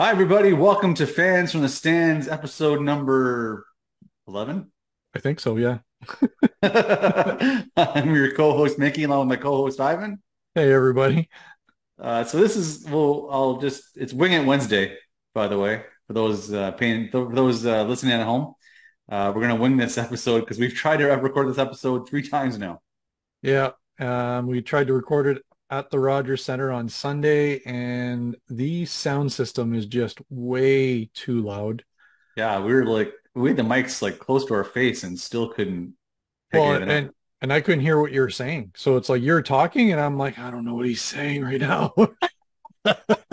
Hi, everybody. Welcome to Fans from the Stands, episode number 11. I think so, yeah. I'm your co-host, Mickey, along with my co-host, Ivan. Hey, everybody. Uh, so this is, well, I'll just, it's Wing It Wednesday, by the way, for those uh, paying, for those uh, listening at home. Uh, we're going to wing this episode because we've tried to record this episode three times now. Yeah, um, we tried to record it at the Rogers Center on Sunday, and the sound system is just way too loud. Yeah, we were like, we had the mics like close to our face and still couldn't pick Well, it up. and and I couldn't hear what you were saying. So it's like you're talking, and I'm like, I don't know what he's saying right now.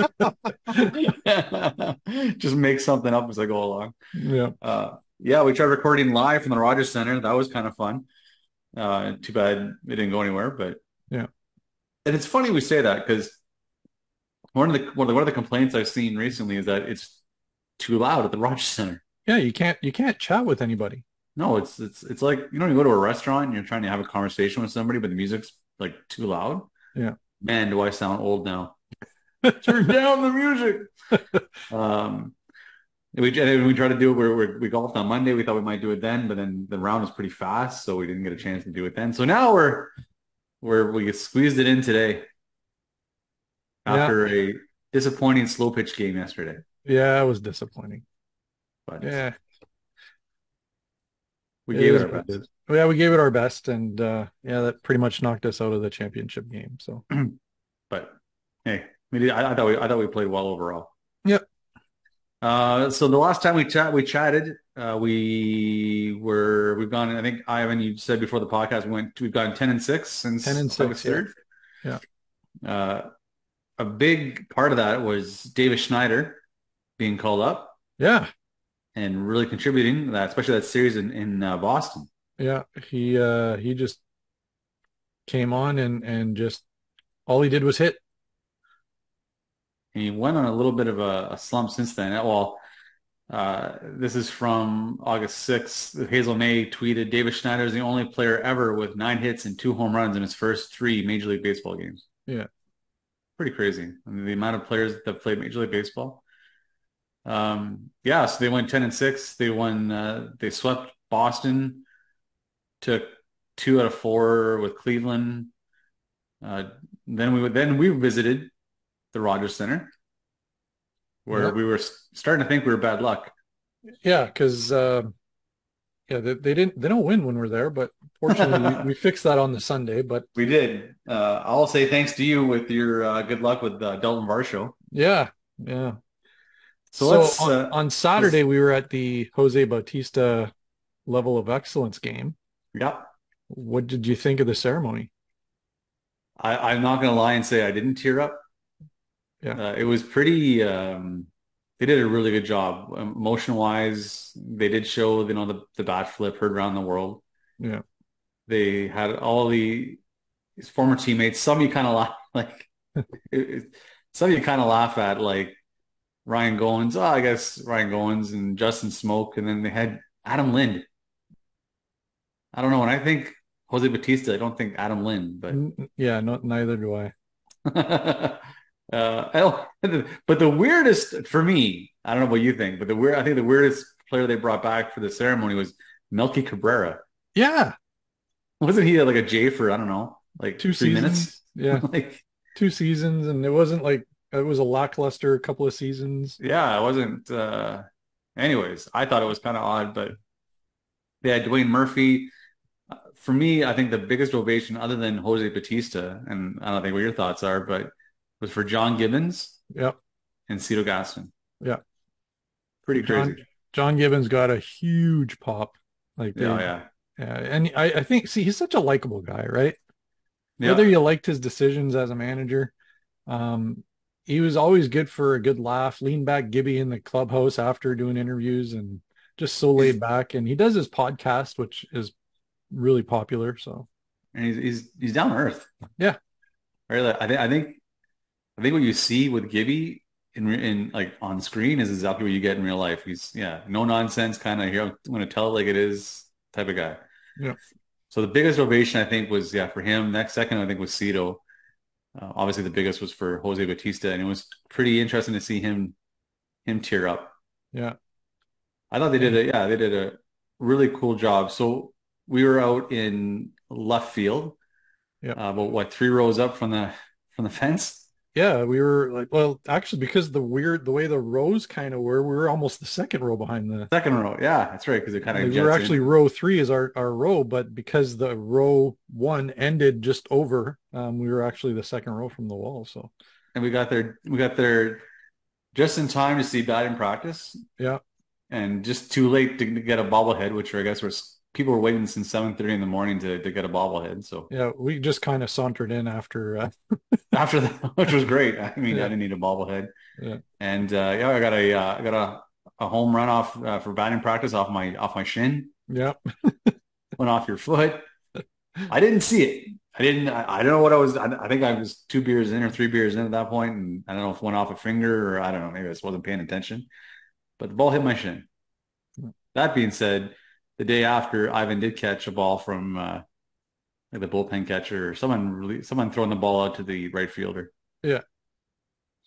Just make something up as I go along. yeah, Uh, yeah, we tried recording live from the Rogers Center. That was kind of fun. Uh, too bad it didn't go anywhere, but yeah, and it's funny we say that because one of the one of the, one of the complaints I've seen recently is that it's too loud at the Rogers Center. yeah. You can't you can't chat with anybody. No, it's it's it's like you know you go to a restaurant and you're trying to have a conversation with somebody, but the music's like too loud. Yeah. Man, do I sound old now? Turn down the music. um, we we tried to do it we we golfed on Monday. We thought we might do it then, but then the round was pretty fast, so we didn't get a chance to do it then. So now we're we're we squeezed it in today after a disappointing slow pitch game yesterday. Yeah, it was disappointing. But Yeah, we it gave it our best. Yeah, we gave it our best, and uh, yeah, that pretty much knocked us out of the championship game. So But hey, I, I thought we I thought we played well overall. Uh, so the last time we chat we chatted, uh, we were we've gone. I think Ivan, you said before the podcast we went. We've gone ten and six since 10 and 6, yeah. 3rd. Yeah. Uh, a big part of that was Davis Schneider being called up yeah, and really contributing that, especially that series in in uh, Boston. Yeah, he uh he just came on and and just all he did was hit. And he went on a little bit of a, a slump since then. Well, uh, this is from August 6th. Hazel Mae tweeted, Davis Schneider is the only player ever with nine hits and two home runs in his first three Major League Baseball games. Yeah. Pretty crazy. I mean, the amount of players that played Major League Baseball. Um, yeah, so they went 10 and 6. They won, uh, they swept Boston, took two out of four with Cleveland. Uh, then we then we visited the Rogers Center, where Yeah. we were starting to think we were bad luck. Yeah, because uh, yeah, they, they didn't they don't win when we're there, but fortunately we, we fixed that on the Sunday. But We did. Uh, I'll say thanks to you with your uh, good luck with uh, Dalton Varsho. yeah, yeah. So So, let's, on, uh, on Saturday we were at the Jose Bautista level of excellence game. Yeah, What did you think of the ceremony? I, I'm not going to lie and say I didn't tear up. Yeah. Uh, it was pretty. Um, they did a really good job, emotion wise. They did show, you know, the the bat flip heard around the world. Yeah. They had all the his former teammates. Some you kind of laugh like. it- it- some you kind of laugh at like Ryan Goins. Oh, I guess Ryan Goins and Justin Smoak, and then they had Adam Lind. I don't know. When I think Jose Bautista, I don't think Adam Lind, but. Yeah, no, neither do I. uh, I don't- but the weirdest for me, I don't know what you think, but the weird, I think the weirdest player they brought back for the ceremony was Melky Cabrera. Yeah, Wasn't he like a J for I don't know, like two three seasons. minutes? Yeah, Like, two seasons, and it wasn't like it was a lackluster couple of seasons. yeah, it wasn't. Uh, anyways, I thought it was kind of odd, but they had Dwayne Murphy. Uh, For me, I think the biggest ovation, other than Jose Bautista, and I don't think what your thoughts are, but was for John Gibbons Yep. and Cito Gaston. Yeah. Pretty crazy. John, John Gibbons got a huge pop. Like, they, Yeah, yeah. yeah. And I, I think, see, he's such a likable guy, right? Yeah. Whether you liked his decisions as a manager, um, he was always good for a good laugh. Lean back Gibby in the clubhouse after doing interviews and just so laid back. And he does his podcast, which is really popular. So, and he's he's he's down to earth. Yeah. Right. I think I think I think what you see with Gibby in in like on screen is exactly what you get in real life. He's yeah, no nonsense kind of here. I'm going to tell it like it is type of guy. Yeah. So the biggest ovation I think was yeah for him. Next second I think was Cito. Uh, obviously the biggest was for Jose Bautista, and it was pretty interesting to see him him tear up. Yeah. I thought they did a yeah, they did a really cool job. So we were out in left field, Yeah. uh, about what three rows up from the from the fence. Yeah, we were like, well, actually, because the weird, the way the rows kind of were, we were almost the second row behind the. Second row, yeah, that's right, because it kind like, of we were actually row three is our our row, but because the row one ended just over, um, we were actually the second row from the wall. So and we got there we got there just in time to see batting practice yeah, and just too late to get a bobblehead, which I guess was people were waiting since seven thirty in the morning to, to get a bobblehead. So yeah, we just kind of sauntered in after. Uh, after that, which was great. I mean, Yeah. I didn't need a bobblehead. Yeah. And uh, yeah, I got a uh, I got a, a home run off uh, for batting practice off my off my shin. yeah, Went off your foot. I didn't see it. I didn't. I, I don't know what I was. I, I think I was two beers in or three beers in at that point, and I don't know if it went off a finger or I don't know. Maybe I just wasn't paying attention. But the ball hit my shin. That being said, the day after, Ivan did catch a ball from uh, like the bullpen catcher or someone really someone throwing the ball out to the right fielder. Yeah.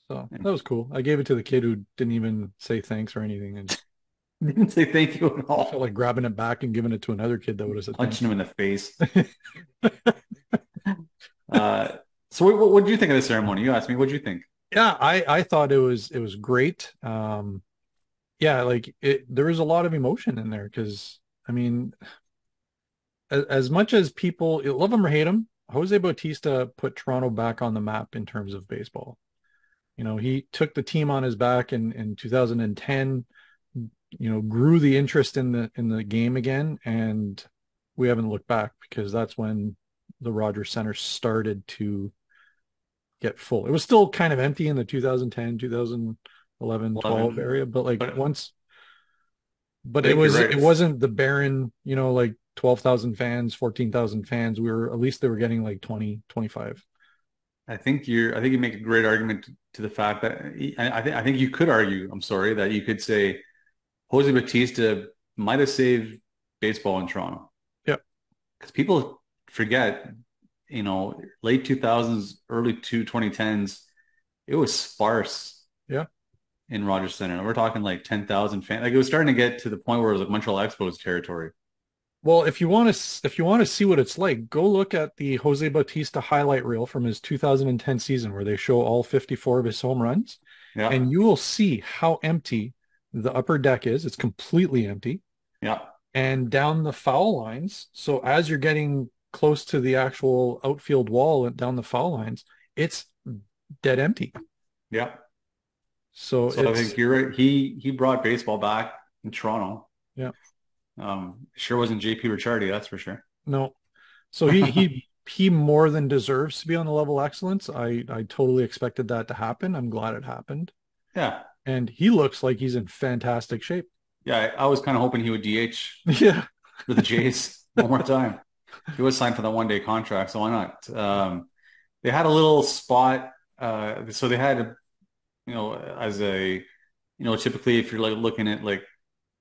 So that was cool. I gave it to the kid who didn't even say thanks or anything, and Didn't say thank you at all. I felt like grabbing it back and giving it to another kid that would have said. Punching him in the face. uh, so what, what did you think of the ceremony? You asked me. What did you think? Yeah, I I thought it was it was great. Um, yeah, like it. There was a lot of emotion in there because I mean, as, as much as people love him or hate him, Jose Bautista put Toronto back on the map in terms of baseball. You know, he took the team on his back in in 2010. You know, grew the interest in the in the game again, and we haven't looked back because that's when the Rogers Center started to get full. It was still kind of empty in the 2010, 2011, 12 area, but like But- once, but it was right. it wasn't the barren, you know, like 12,000 fans, 14,000 fans. We were at least they were getting like 20, 25. I think you're. I think you make a great argument to the fact that I, think. I think you could argue. I'm sorry that you could say Jose Bautista might have saved baseball in Toronto. Yeah. Because people forget, you know, late 2000s, early to 2010s, it was sparse. Yeah. In Rogers Center, and we're talking like 10,000 fans. Like it was starting to get to the point where it was like Montreal Expos territory. Well, if you want to if you want to see what it's like, go look at the Jose Bautista highlight reel from his 2010 season where they show all 54 of his home runs. Yeah. and you will see how empty the upper deck is. It's completely empty. yeah. And down the foul lines, so as you're getting close to the actual outfield wall and down the foul lines, it's dead empty. Yeah. So, So I think you're right. He he brought baseball back in Toronto. Yeah. Um, sure wasn't JP Ricciardi, that's for sure. no. So he he he more than deserves to be on the level of excellence. I I totally expected that to happen. I'm glad it happened. Yeah. And he looks like he's in fantastic shape. Yeah. I, I was kind of hoping he would DH Yeah. for the Jays one more time. He was signed for that one day contract, so why not? Um, they had a little spot. Uh, so they had, you know, as a, you know, typically if you're like looking at like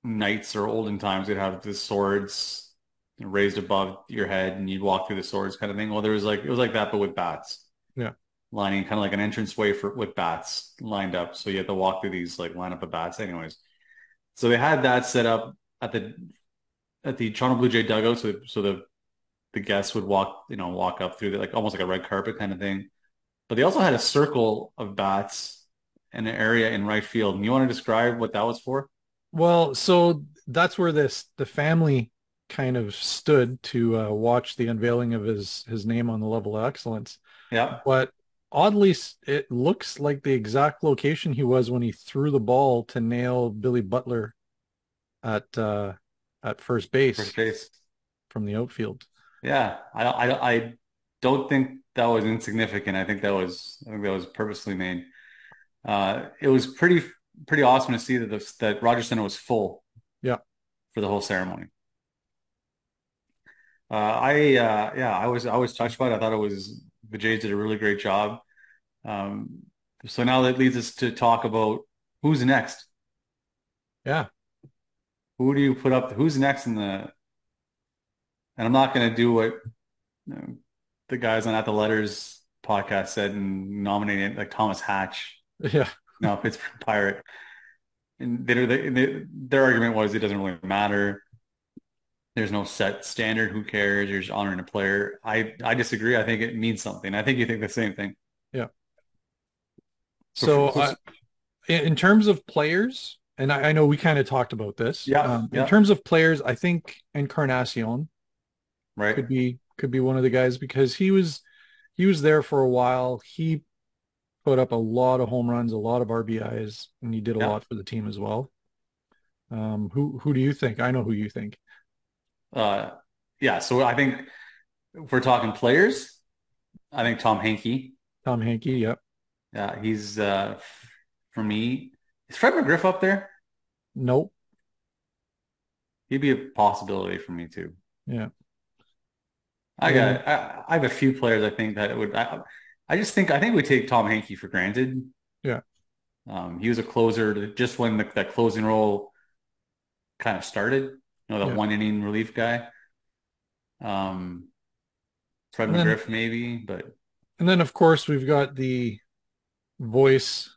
knights or olden times, they'd have the swords raised above your head and you'd walk through the swords kind of thing. Well, there was like, it was like that, but with bats. Yeah. Lining kind of like an entrance way for with bats lined up. So you had to walk through these like lineup of bats anyways. So they had that set up at the at the Toronto Blue Jay dugout, so so the the guests would walk, you know, walk up through the, like almost like a red carpet kind of thing. But they also had a circle of bats an area in right field. And you want to describe what that was for? Well, so that's where this the family kind of stood to uh, watch the unveiling of his his name on the level of excellence. Yeah. But oddly, it looks like the exact location he was when he threw the ball to nail Billy Butler at uh, at first base First base. from the outfield. Yeah. I, I, I don't think that was insignificant. I think that was, I think that was purposely made. Uh, it was pretty, pretty awesome to see that the, that Rogers Center was full. Yeah. For the whole ceremony. Uh, I, uh, yeah, I was, I was touched by it. I thought it was, the Jays did a really great job. Um, so now that leads us to talk about who's next. Yeah. Who do you put up? Who's next in the? And I'm not going to do what you know, the guys on At the Letters podcast said and nominate like Thomas Hatch. Yeah. No, Pittsburgh Pirate. and they, they, their argument was it doesn't really matter. There's no set standard. Who cares? You're just honoring a player. I I disagree. I think it means something. I think you think the same thing. Yeah. So, so in terms of players, and I, I know we kind of talked about this. Yeah, um, yeah, In terms of players, I think Encarnacion right could be could be one of the guys because he was he was there for a while. He put up a lot of home runs, a lot of RBIs, and he did a yeah. lot for the team as well. Um, who who do you think? I know who you think. Uh, yeah. So I think if we're talking players, I think Tom Henke. Tom Henke. Yep. Yeah, he's uh, for me. Is Fred McGriff up there? Nope. He'd be a possibility for me too. Yeah. I got. I, I, have a few players. I think that would. I, I just think. I think we take Tom Henke for granted. Yeah. Um, he was a closer to, just when the, that closing role kind of started. You know, that yeah. one inning relief guy. Um, Fred and McGriff then, maybe, but. And then of course we've got the voice,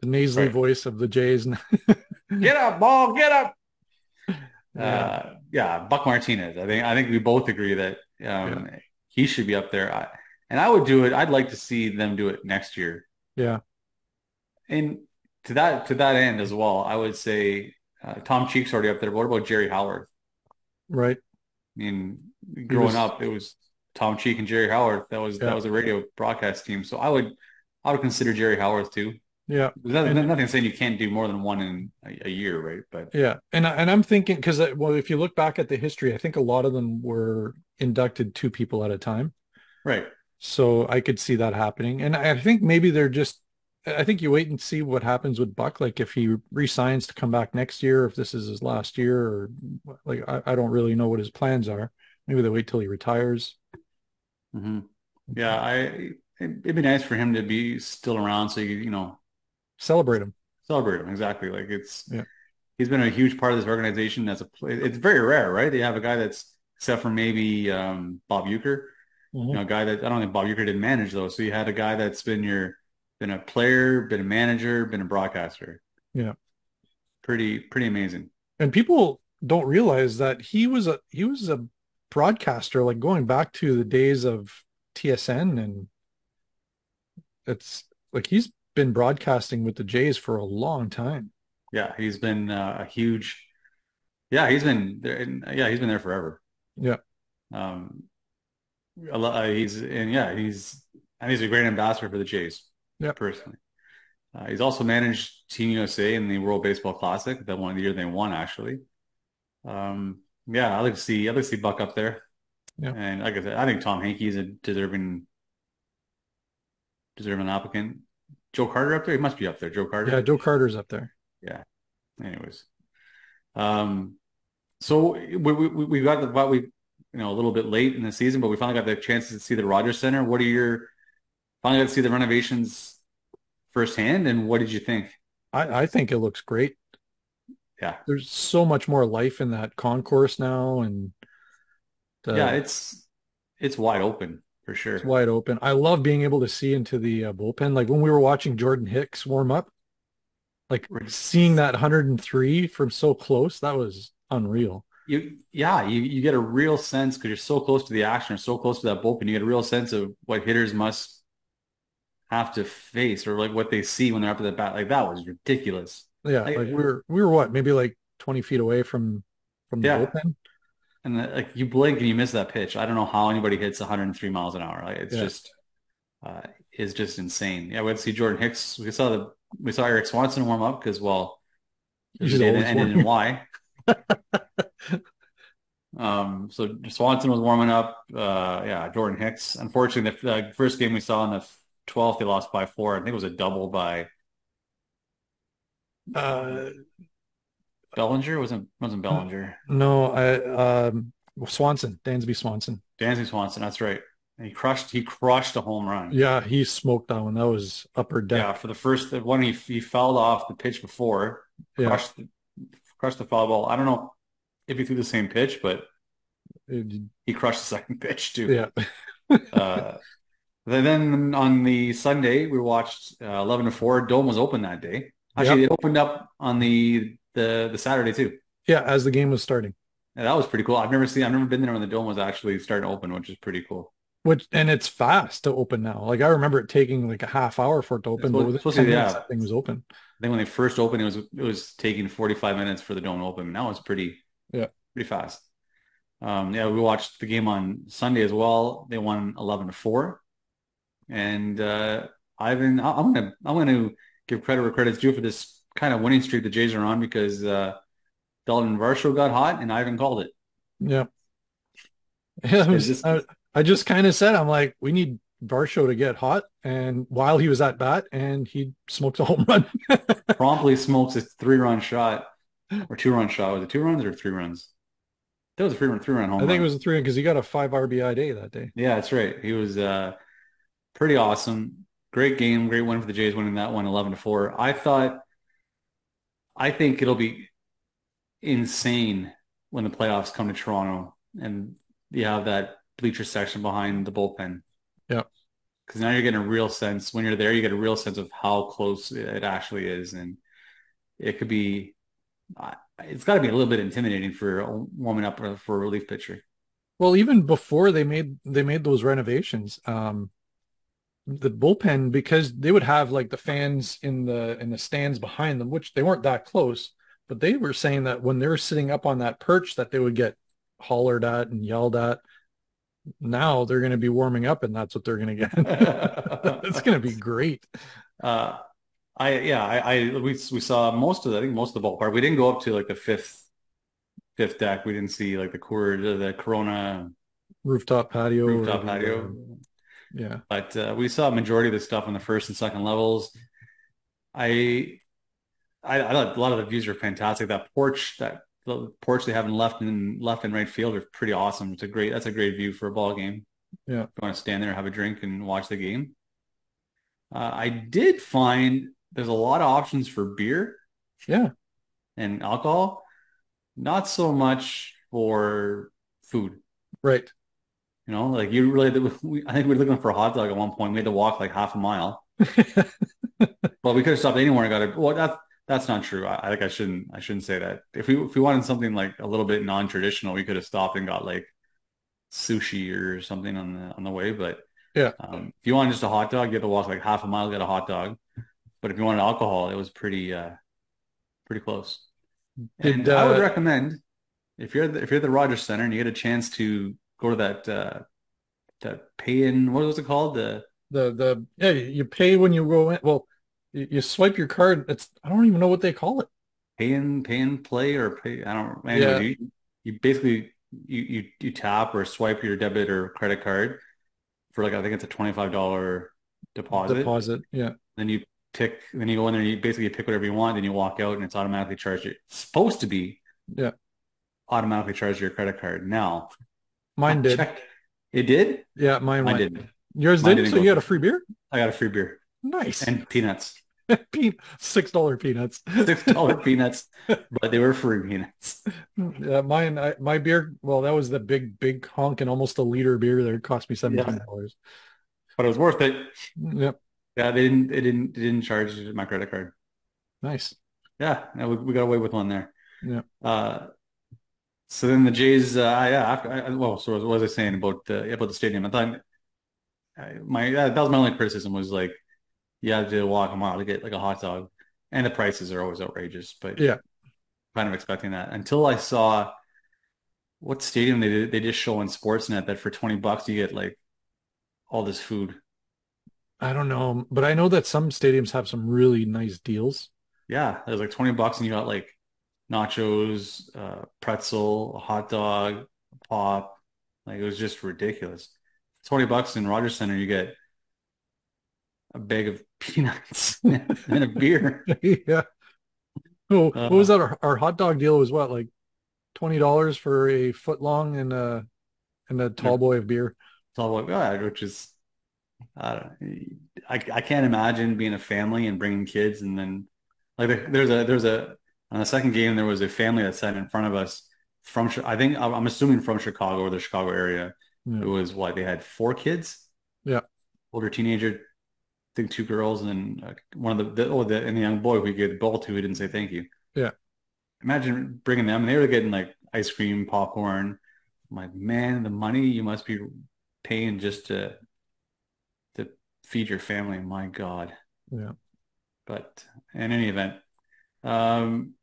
the nasally right. voice of the Jays. get up, ball, get up. Yeah. Uh, yeah, Buck Martinez. I think I think we both agree that um, yeah. he should be up there. I, and I would do it. I'd like to see them do it next year. Yeah. And to that to that end as well, I would say uh, Tom Cheek's already up there. But what about Jerry Howarth? Right. I mean, growing was, up, it was Tom Cheek and Jerry Howarth. That was yeah. that was a radio broadcast team. So I would I would consider Jerry Howarth too. Yeah, there's nothing, and, nothing saying you can't do more than one in a, a year, right? But yeah, and and I'm thinking because well, if you look back at the history, I think a lot of them were inducted two people at a time, right? So I could see that happening, and I think maybe they're just. I think you wait and see what happens with Buck. Like if he resigns to come back next year, if this is his last year, or like I, I don't really know what his plans are. Maybe they wait till he retires. Mm-hmm. Yeah, I it'd be nice for him to be still around, so you you know celebrate him. Celebrate him exactly. Like it's yeah. he's been a huge part of this organization as a it's very rare, right? They have a guy that's except for maybe um, Bob Uecker, mm-hmm. you know, a guy that I don't think Bob Uecker didn't manage though. So you had a guy that's been your been a player, been a manager, been a broadcaster. Yeah. Pretty pretty amazing. And people don't realize that he was a he was a broadcaster like going back to the days of TSN and it's like he's been broadcasting with the Jays for a long time. Yeah, he's been uh, a huge. Yeah, he's been there. Yeah, he's been there forever. Yeah. Um, uh, he's and yeah, he's and he's a great ambassador for the Jays. Yeah, personally. Uh, he's also managed Team USA in the World Baseball Classic, that one the year they won actually. Um, yeah, I like to see I like to see Buck up there. Yeah, and like I said, I think Tom Henke is a deserving deserving applicant. Joe Carter up there? He must be up there. Joe Carter. Yeah, Joe Carter's up there. Yeah. Anyways, um, so we we, we got the what we you know a little bit late in the season, but we finally got the chance to see the Rogers Center. What are your finally got to see the renovations firsthand, and what did you think? I, I think it looks great. Yeah, there's so much more life in that concourse now, and the, yeah, it's it's wide open for sure. It's wide open. I love being able to see into the uh, bullpen. Like when we were watching Jordan Hicks warm up, like seeing that 103 from so close, that was unreal. You, yeah, you, you get a real sense because you're so close to the action or so close to that bullpen. You get a real sense of what hitters must have to face or like what they see when they're up at the bat. Like that was ridiculous. Yeah, like, like we were we were what maybe like 20 feet away from from the yeah. bullpen and the, like you blink and you miss that pitch. I don't know how anybody hits 103 miles an hour. Like it's yeah. just uh, is just insane. Yeah, we had to see Jordan Hicks. We saw the we saw Erik Swanson warm up because well, you it ended in Y. um, so Swanson was warming up. Uh, yeah, Jordan Hicks. Unfortunately, the uh, first game we saw in the 12th, they lost by four. I think it was a double by. Uh, Bellinger wasn't wasn't Bellinger. No, I um Swanson, Dansby Swanson. Dansby Swanson, that's right. And he crushed he crushed a home run. Yeah, he smoked that one. That was upper deck. Yeah, for the first the one he he fouled off the pitch before, crushed yeah. the, crushed the foul ball. I don't know if he threw the same pitch, but he crushed the second pitch too. Yeah. uh, then on the Sunday we watched uh, eleven to four. Dome was open that day. Actually, yep. it opened up on the the the Saturday too. Yeah, as the game was starting. Yeah, that was pretty cool. I've never seen. I've never been there when the dome was actually starting to open, which is pretty cool. Which and it's fast to open now. Like I remember it taking like a half hour for it to open, 10 yeah. that thing was open. I think when they first opened, it was it was taking 45 minutes for the dome to open. Now it's pretty pretty fast. Um, yeah, we watched the game on Sunday as well. They won 11 to four, and uh, Ivan, I'm gonna I'm gonna give credit where credit's due for this kind of winning streak the Jays are on because uh, Dalton Varsho got hot and Ivan called it. Yeah. Yeah, was, just, I, I just kind of said, I'm like, we need Varsho to get hot. And while he was at bat, and he smoked a home run. promptly smokes a three run shot or two run shot. Was it two runs or three runs? That was a three run, three run home. I think run. it was a three run because he got a five RBI day that day. Yeah, that's right. He was uh, pretty awesome. Great game, great win for the Jays, winning that one 11 to four. I thought, I think it'll be insane when the playoffs come to Toronto and you have that bleacher section behind the bullpen. Yeah. Because now you're getting a real sense when you're there, you get a real sense of how close it actually is, and it could be. It's got to be a little bit intimidating for a warming up for a relief pitcher. Well, even before they made they made those renovations, um, the bullpen because they would have like the fans in the in the stands behind them, which they weren't that close, but they were saying that when they're sitting up on that perch, that they would get hollered at and yelled at now they're going to be warming up and that's what they're going to get. it's going to be great. Uh, I, yeah, I, I, we, we saw most of the, I think most of the ballpark. We didn't go up to like the fifth, fifth deck. We didn't see like the core, the Corona rooftop patio, rooftop patio. Yeah. But uh, we saw a majority of the stuff on the first and second levels. I, I, I a lot of the views are fantastic. That porch, that the porch they have in left and left and right field are pretty awesome. It's a great that's a great view for a ball game. Yeah, if you want to stand there, have a drink, and watch the game. Uh, I did find there's a lot of options for beer. Yeah, and alcohol. Not so much for food. Right. You know, like you really. I think we were looking for a hot dog at one point. We had to walk like half a mile. well, we could have stopped anywhere and got it. Well, that's that's not true. I, I like I shouldn't I shouldn't say that. If we if we wanted something like a little bit non-traditional, we could have stopped and got like sushi or something on the on the way. But yeah, um, if you want just a hot dog, you have to walk like half a mile to get a hot dog. But if you wanted alcohol, it was pretty uh pretty close. And uh, I would uh, recommend if you're the, if you're at the Rogers Center and you get a chance to go to that uh that pay in what was it called the the the yeah you pay when you go in well you, you swipe your card. It's I don't even know what they call it. pay in pay and play or pay. I don't. Anyway, yeah. you, you basically you, you you tap or swipe your debit or credit card for like I think it's a twenty five dollar deposit. Deposit, yeah. Then you pick. Then you go in there. and You basically pick whatever you want. Then you walk out, and it's automatically charged. It's supposed to be, yeah, automatically charged your credit card. Now, mine did. Checked. It did. Yeah, mine, mine didn't. Yours mine did. Didn't so you got a free beer. I got a free beer. Nice. And peanuts. six dollar peanuts. six dollar peanuts, but they were free peanuts. Yeah, mine, I, my beer. Well, that was the big, big honk and almost a liter beer that cost me seventeen dollars. Yeah. But it was worth it. Yep. Yeah, they didn't. They didn't. They didn't charge my credit card. Nice. Yeah, we, we got away with one there. Yeah. Uh, so then the Jays. Uh, yeah. After, I, well, so what was I saying about the about the stadium? I thought my that was my only criticism was like you have to walk a mile to get like a hot dog, and the prices are always outrageous. But yeah, kind of expecting that until I saw what stadium they did. They just show on Sportsnet that for twenty bucks you get like all this food. I don't know, but I know that some stadiums have some really nice deals. Yeah, it was like twenty bucks, and you got like nachos, uh, pretzel, a hot dog, a pop. Like it was just ridiculous. Twenty bucks in Rogers Center, you get a bag of peanuts and a beer. yeah. Oh, uh, what was that? Our, our, hot dog deal was what, like twenty dollars for a foot long and a and a tall boy of beer. Tall boy, yeah, which is I. I I can't imagine being a family and bringing kids and then like there's a there's a on the second game there was a family that sat in front of us from I think I'm assuming from Chicago or the Chicago area. Yeah. It was what they had four kids. Yeah, older teenager I think two girls and uh, one of the, the oh the and the young boy we gave the ball to who didn't say thank you. Yeah. Imagine bringing them and they were getting like ice cream, popcorn. I'm like, man, the money you must be paying just to feed your family. My God. Yeah. But in any event, um,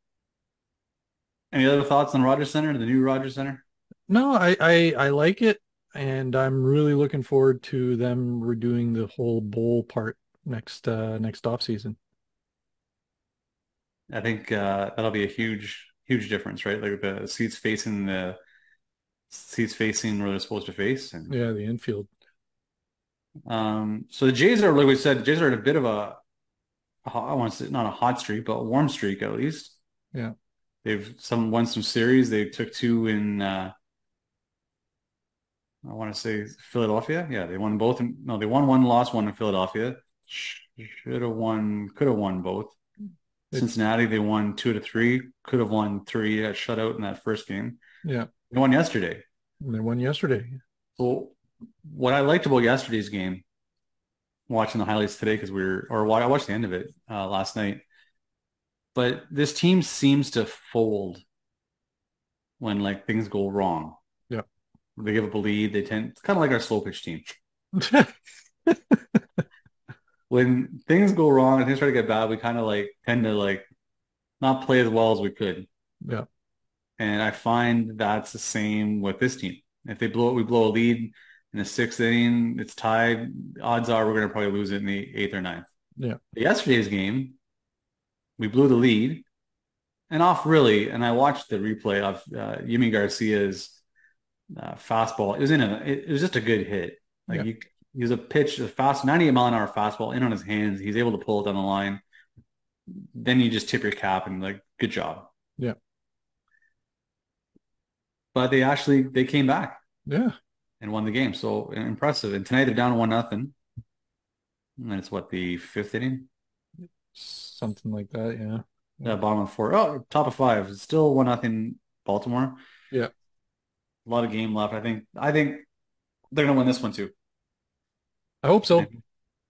any other thoughts on Rogers Center, the new Rogers Center? No, I, I I like it, and I'm really looking forward to them redoing the whole bowl part next uh next off season. I think uh, that'll be a huge, huge difference, right? Like the seats facing the seats facing where they're supposed to face, and Yeah, the infield. Um, so the Jays are, like we said, the Jays are in a bit of a, I want to say not a hot streak, but a warm streak at least. Yeah. They've some won some series. They took two in uh, I want to say Philadelphia. Yeah, they won both. In, no, they won one, lost one in Philadelphia. Should have won, could have won both. It- Cincinnati, they won two to three. Could have won three. Got shut out in that first game. Yeah, They won yesterday. they won yesterday. So what I liked about yesterday's game, watching the highlights today because we were, or I watched the end of it uh, last night. But this team seems to fold when like things go wrong. Yeah. They give up a lead. They tend it's kind of like our slow pitch team. When things go wrong and things start to get bad, we kind of like tend to like not play as well as we could. Yeah. And I find that's the same with this team. If they blow it, we blow a lead in the sixth inning, it's tied. Odds are we're going to probably lose it in the eighth or ninth. Yeah. Yesterday's game, we blew the lead and off really. And I watched the replay of uh, Yimi Garcia's uh, fastball. It was in a, it, it was just a good hit. Like Yeah. you, he was a pitch, a fast 98 mile an hour fastball in on his hands. He's able to pull it down the line. Then you just tip your cap and like, good job. Yeah. But they actually they came back yeah, and won the game. So impressive. And tonight they're down one nothing. And it's what the fifth inning, something like that. Yeah, the bottom of four. Oh, top of five. It's still one nothing Baltimore. Yeah. A lot of game left. I think. I think they're gonna win this one too. I hope so.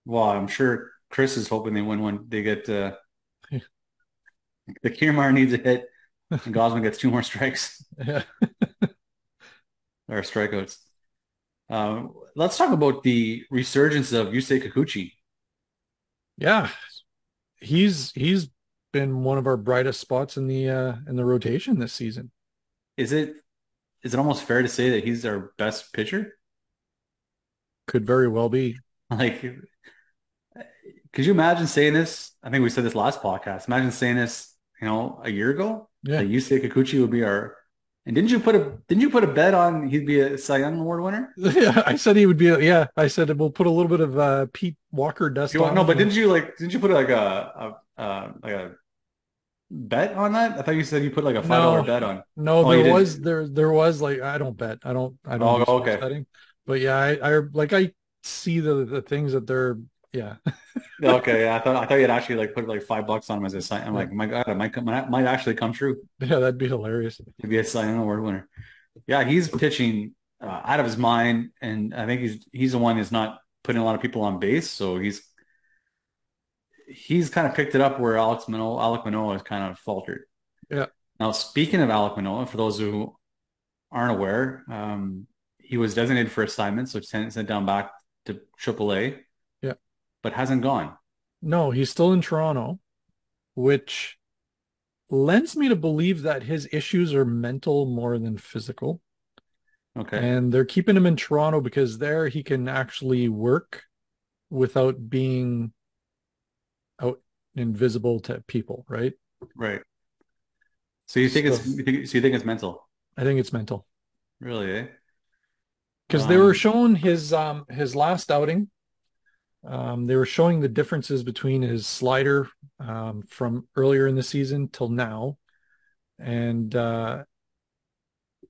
Well, I'm sure Chris is hoping they win one. They get uh, the Kiermaier needs a hit, and Gausman gets two more strikes Yeah, or strikeouts. Um, let's talk about the resurgence of Yusei Kikuchi. yeah. He's he's been one of our brightest spots in the uh in the rotation this season. Is it is it almost fair to say that he's our best pitcher? Could very well be. Like, could you imagine saying this? I think we said this last podcast. Imagine saying this, you know, a year ago. Yeah. That Yusei Kikuchi would be our. And didn't you put a didn't you put a bet on he'd be a Cy Young Award winner? Yeah, I said he would be. Yeah, I said we'll put a little bit of uh, Pete Walker dust You, on. no, him. but didn't you like didn't you put like a, a uh, like a bet on that? I thought you said you put like a five dollar No. bet on. No, Oh, there was there there was like I don't bet. I don't I don't Oh, do okay. betting. But yeah, I, I like I see the the things that they're yeah. Okay, yeah, I thought I thought you'd actually like put like five bucks on him as a sign. I'm like, my God, it might come- might might actually come true. Yeah, that'd be hilarious. to be a Young Award winner. Yeah, he's pitching uh, out of his mind, and I think he's he's the one that's not putting a lot of people on base. So he's he's kind of picked it up where Alex Manoah, Alek Manoah has kind of faltered. Yeah. Now, speaking of Alek Manoah, for those who aren't aware, um, he was designated for assignment, so sent sent down back to AAA. But hasn't gone. No, he's still in Toronto, which lends me to believe that his issues are mental more than physical. Okay, And they're keeping him in Toronto because there he can actually work without being out invisible to people, right? right. So you think it's So- you think, so you think it's mental, I think it's mental. really? Eh? because they were shown his um his last outing. Um, they were showing the differences between his slider um, from earlier in the season till now, and uh,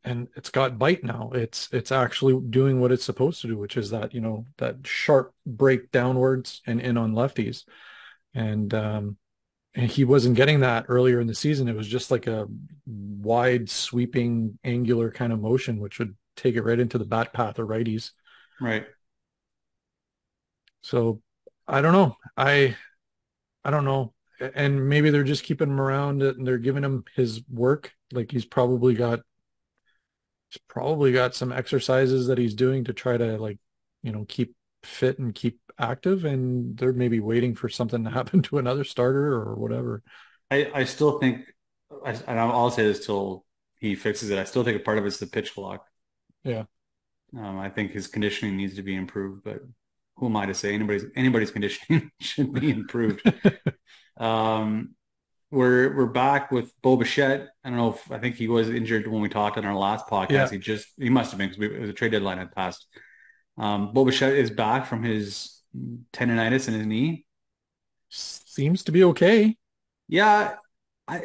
and it's got bite now. It's it's actually doing what it's supposed to do, which is that you know that sharp break downwards and in on lefties, and um, and he wasn't getting that earlier in the season. It was just like a wide sweeping angular kind of motion, which would take it right into the bat path of righties. Right. So I don't know. I I don't know. And maybe they're just keeping him around and they're giving him his work. Like he's probably got he's probably got some exercises that he's doing to try to like, you know, keep fit and keep active and they're maybe waiting for something to happen to another starter or whatever. I, I still think, and I'll say this till he fixes it. I still think a part of it's the pitch clock. Yeah. Um, I think his conditioning needs to be improved, but who am I to say anybody's anybody's conditioning should be improved? um, we're we're back with Bo Bichette. I don't know if I think he was injured when we talked on our last podcast. Yeah. He just he must have been because the trade deadline had passed. Um, Bo Bichette is back from his tendonitis in his knee. Seems to be okay. Yeah, I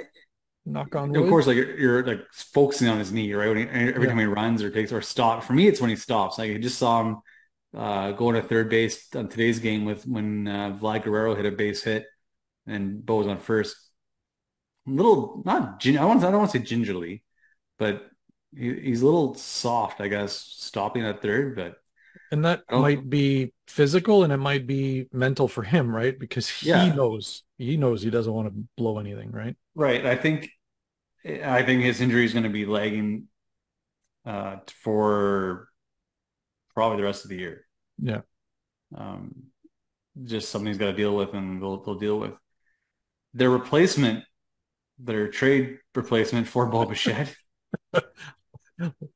knock on wood. Of course, like you're, you're like focusing on his knee, right? He, every yeah. time he runs or takes or stops. For me, it's when he stops. Like I just saw him uh, going to third base on today's game with when uh, Vlad Guerrero hit a base hit and Bo was on first. A little not I want I don't want to say gingerly, but he, he's a little soft, I guess, stopping at third. But and that might be physical and it might be mental for him, right? Because he yeah. knows he knows he doesn't want to blow anything, right? Right. I think I think his injury is going to be lagging uh, for probably the rest of the year. Yeah. Um, just something he's got to deal with, and they'll they'll deal with their replacement, their trade replacement for Bo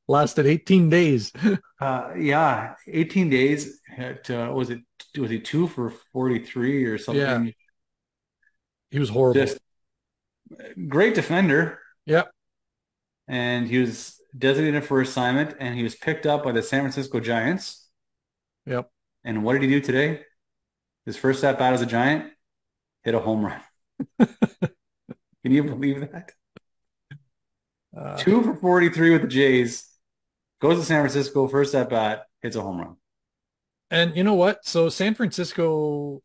lasted 18 days. uh, yeah, 18 days. At, uh, was it was he two for 43 or something? Yeah. He was horrible. Just great defender. Yep. And he was designated for assignment, and he was picked up by the San Francisco Giants. Yep. And what did he do today? His first at bat as a Giant, hit a home run. Can you believe that? Uh, Two for 43 with the Jays. Goes to San Francisco, first at bat, hits a home run. And you know what? So San Francisco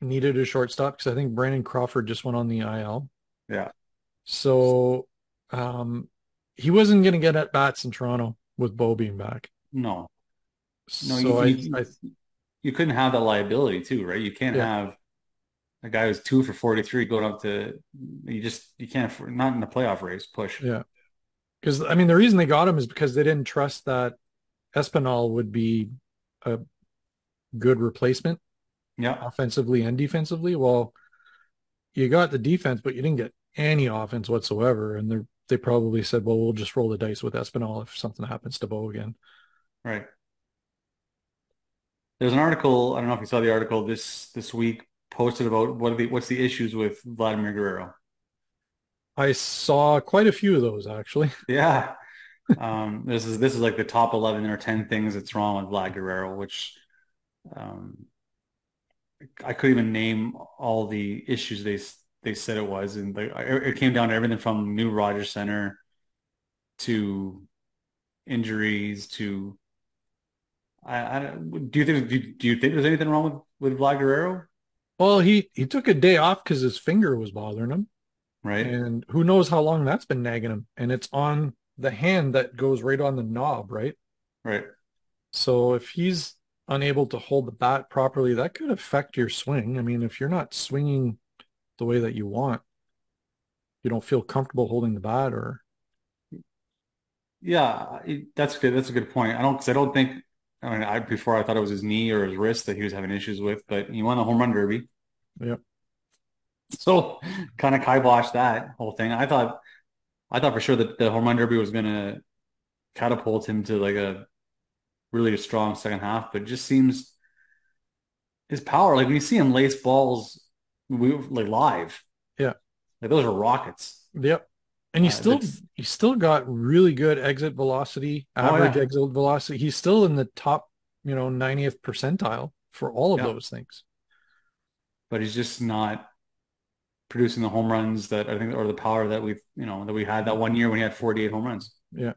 needed a shortstop because I think Brandon Crawford just went on the IL. Yeah. So um, he wasn't going to get at bats in Toronto with Bo being back. No. No, so you, I, you, you couldn't have that liability too, right? You can't yeah. have a guy who's two for 43 going up to you just you can't not in the playoff race push. Yeah. Because i mean the reason they got him is because they didn't trust that espinal would be a good replacement yeah. offensively and defensively. Well you got the defense but you didn't get any offense whatsoever. And they they probably said well we'll just roll the dice with espinal if something happens to bo again. Right there's an article i don't know if you saw the article this this week posted about what are the what's the issues with Vladimir Guerrero. I saw quite a few of those actually. Yeah. um, this is this is like the top eleven or ten things that's wrong with Vlad Guerrero, which um, I couldn't even name all the issues they they said it was, and like it came down to everything from new Rogers Center to injuries to. I, I do you think do, do you think there's anything wrong with with Vlad Guerrero? Well, he he took a day off because his finger was bothering him. Right. And who knows how long that's been nagging him. And it's on the hand that goes right on the knob, right? Right. So if he's unable to hold the bat properly, that could affect your swing. I mean, if you're not swinging the way that you want, you don't feel comfortable holding the bat or yeah, that's good. That's a good point. I don't because I don't think I mean, I before I thought it was his knee or his wrist that he was having issues with, but he won the home run derby. Yep. So kind of kiboshed that whole thing. I thought, I thought for sure that the home run derby was going to catapult him to like a really strong second half, but just seems his power. Like when you see him lace balls, we like live. Yeah. Like those are rockets. Yep. And he uh, still he still got really good exit velocity, average oh, yeah. exit velocity. He's still in the top, you know, 90th percentile for all of yeah. those things. But he's just not producing the home runs that I think or the power that we've, you know, that we had that one year when he had 48 home runs. Yeah.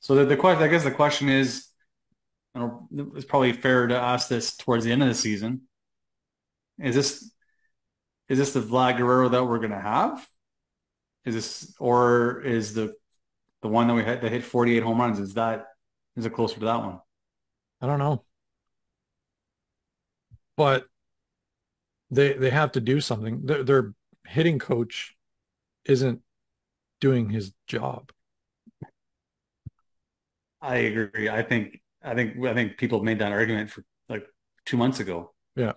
So the, the question I guess the question is it's probably fair to ask this towards the end of the season. Is this is this the Vlad Guerrero that we're gonna have? Is this or is the the one that we had that hit 48 home runs? Is that is it closer to that one? I don't know. But they they have to do something. Their, their hitting coach isn't doing his job. I agree. I think I think I think people made that argument for like two months ago. Yeah.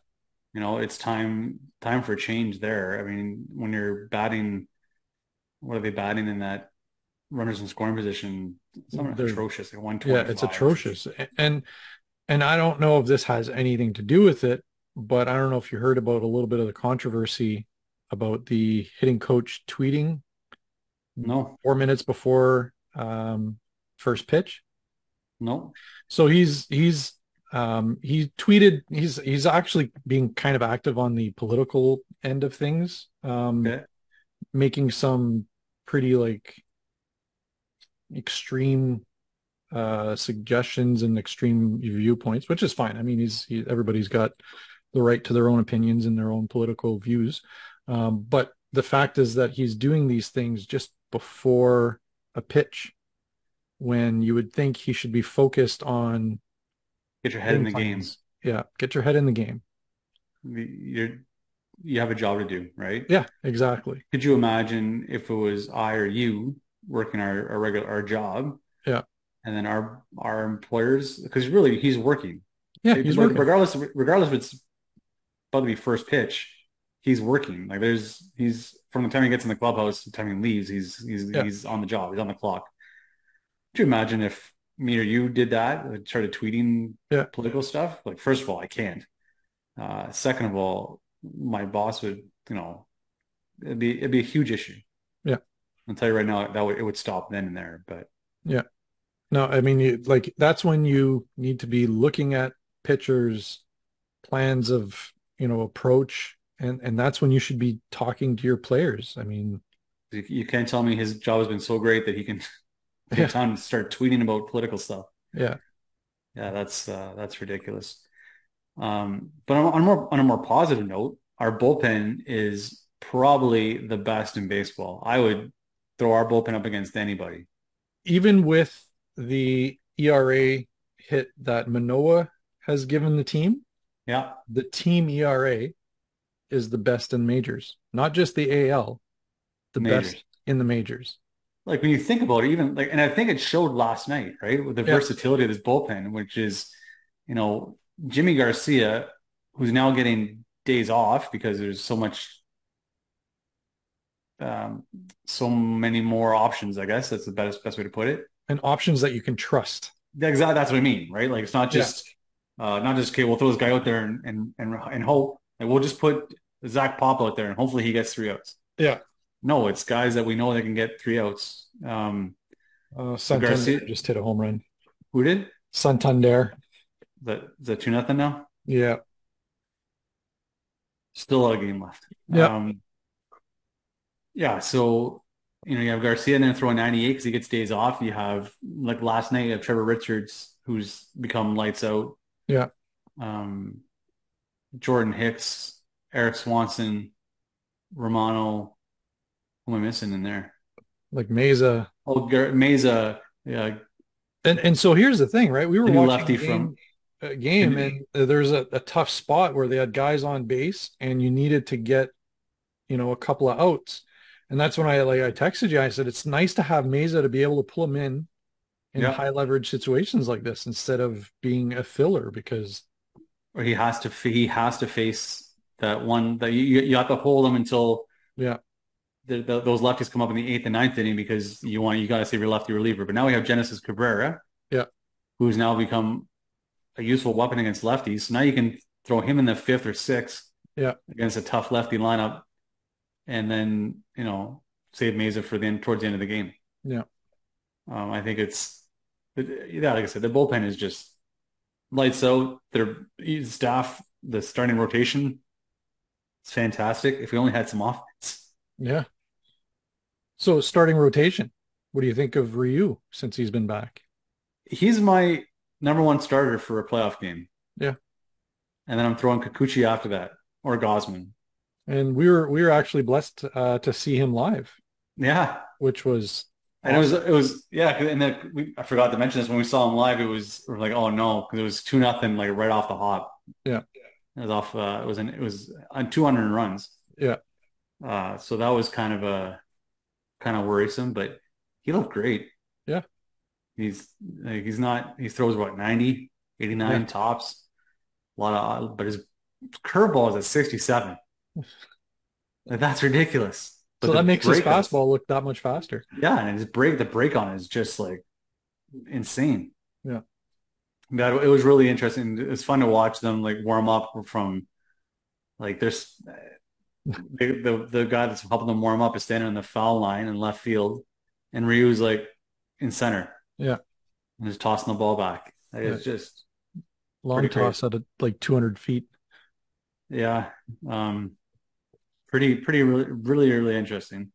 You know, it's time time for change there. I mean, when you're batting, what are they batting in that runners in scoring position? Something They're- atrocious. Like one Yeah, it's atrocious. And and I don't know if this has anything to do with it, but I don't know if you heard about a little bit of the controversy about the hitting coach tweeting No, four minutes before um, first pitch. no. So he's he's um, he tweeted he's he's actually being kind of active on the political end of things, um, Okay. making some pretty like extreme uh, suggestions and extreme viewpoints, which is fine. I mean, he's he, everybody's got the right to their own opinions and their own political views, um, but the fact is that he's doing these things just before a pitch when you would think he should be focused on Get your head in the hitting game. Yeah, get your head in the game. You're you have a job to do, right? Yeah, exactly. Could you imagine if it was I or you working our, our regular our job? Yeah. And then our our employers, because really he's working. Yeah, he's working. regardless regardless if it's about to be first pitch, he's working. Like there's he's from the time he gets in the clubhouse to the time he leaves, he's he's Yeah. he's on the job, he's on the clock. Could you imagine if me or you did that, started tweeting Yeah. political stuff? Like first of all, I can't. Uh, second of all, my boss would, you know, it'd be it'd be a huge issue. Yeah. I'll tell you right now that would, it would stop then and there. But yeah, No, I mean, you, like that's when you need to be looking at pitchers' plans of, you know, approach, and and that's when you should be talking to your players. I mean, you, you can't tell me his job has been so great that he can take Yeah. time to start tweeting about political stuff. yeah, Yeah, that's uh, that's ridiculous. Um, but on, on a more on a more positive note, our bullpen is probably the best in baseball. I would throw our bullpen up against anybody. even with the ERA hit that Manoah has given the team, Yeah, the team ERA is the best in majors, not just the AL, the Majors. best in the majors. like when you think about it, even like, and I think it showed last night, right, with the Yeah. versatility of this bullpen, which is, you know, Yimi Garcia, who's now getting days off because there's so much, um, so many more options. I guess that's the best best way to put it. And options that you can trust. Exactly, that's what I mean, right? Like it's not Yeah. just, uh, not just okay. We'll throw this guy out there and and and, and hope. Like we'll just put Zach Pop out there and hopefully he gets three outs. Yeah. No, it's guys that we know that can get three outs. Um, Uh, Santander Garcia- just hit a home run. who did? Santander. Is that two nothing now? Yeah. Still a game left. Yeah. Um, yeah. So you know you have Garcia and then throwing 98 because he gets days off. You have like last night you have Trevor Richards who's become lights out. Yeah. Um, Jordan Hicks, Erik Swanson, Romano. Who am I missing in there? Like Mayza. Oh, Gar- Mayza. Yeah, And and so here's the thing, right? We were watching lefty game, from- game Mhm. and there's a, a tough spot where they had guys on base and you needed to get, you know, a couple of outs. And that's when I like I texted you. I said it's nice to have Mayza to be able to pull him in in Yeah. high leverage situations like this instead of being a filler because or he has to he has to face that one that you you have to hold him until Yeah. the, the, those lefties come up in the eighth and ninth inning because you want you got to save your lefty reliever. But now we have Genesis Cabrera, Yeah. who's now become a useful weapon against lefties. So now you can throw him in the fifth or sixth, Yeah. against a tough lefty lineup, and then you know save Mayza for the end towards the end of the game. Yeah. um, I think it's yeah, like I said, the bullpen is just lights out. Their staff, the starting rotation, it's fantastic. If we only had some offense. yeah. So starting rotation. What do you think of Ryu since he's been back? He's my number one starter for a playoff game. Yeah. And then I'm throwing Kikuchi after that or Gausman. And we were we were actually blessed uh, to see him live, Yeah. which was And it was, it was, yeah. And then we, I forgot to mention this when we saw him live. It was we like, oh no, because it was two nothing, like right off the hop. Yeah. It was off. Uh, it was an, it was on 200 runs. Yeah. Uh, so that was kind of a kind of worrisome, but he looked great. Yeah. He's like, he's not. He throws what 90, 89 Yeah. tops. A lot of, but his curveball is at 67. Like, that's ridiculous. But So that makes his on- fastball look that much faster. Yeah, and his break, the break on it is just like insane. Yeah. That it was really interesting. It's fun to watch them like warm up from like there's the, the the guy that's helping them warm up is standing on the foul line in left field, and Ryu's like in center. Yeah. and just tossing the ball back. Like, it's just Long toss at like 200 feet. yeah, um, pretty pretty really really really interesting.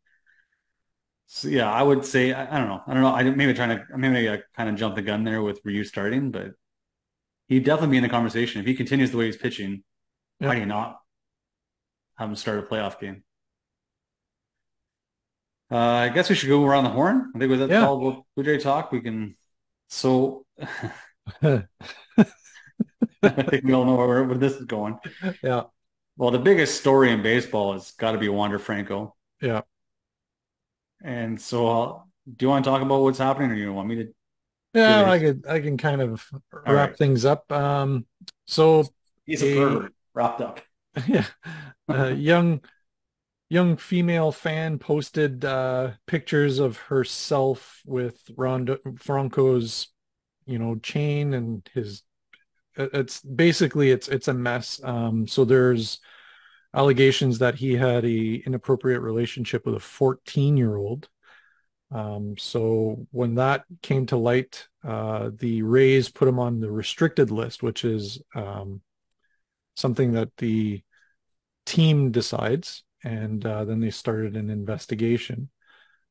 So yeah, I would say I, I don't know. I don't know. I maybe trying to maybe I kind of jumped the gun there with Ryu starting, but he'd definitely be in the conversation if he continues the way he's pitching. Yeah. Why do you not have him start a playoff game? Uh, I guess we should go around the horn. I think with that Yeah. all Blue Jay talk, we can. So I think we all know where, where this is going. yeah. Well, the biggest story in baseball has got to be Wander Franco. Yeah. And so, uh, do you want to talk about what's happening, or you want me to? Yeah, I could I can kind of wrap right. things up. Um, so He's a a pervert. Wrapped up. yeah, a young young female fan posted uh, pictures of herself with Wander Franco's, you know, chain and his. It's basically it's it's a mess. Um, so there's allegations that he had a inappropriate relationship with a 14 year old. Um, so when that came to light, uh, the Rays put him on the restricted list, which is um, something that the team decides, and uh, then they started an investigation.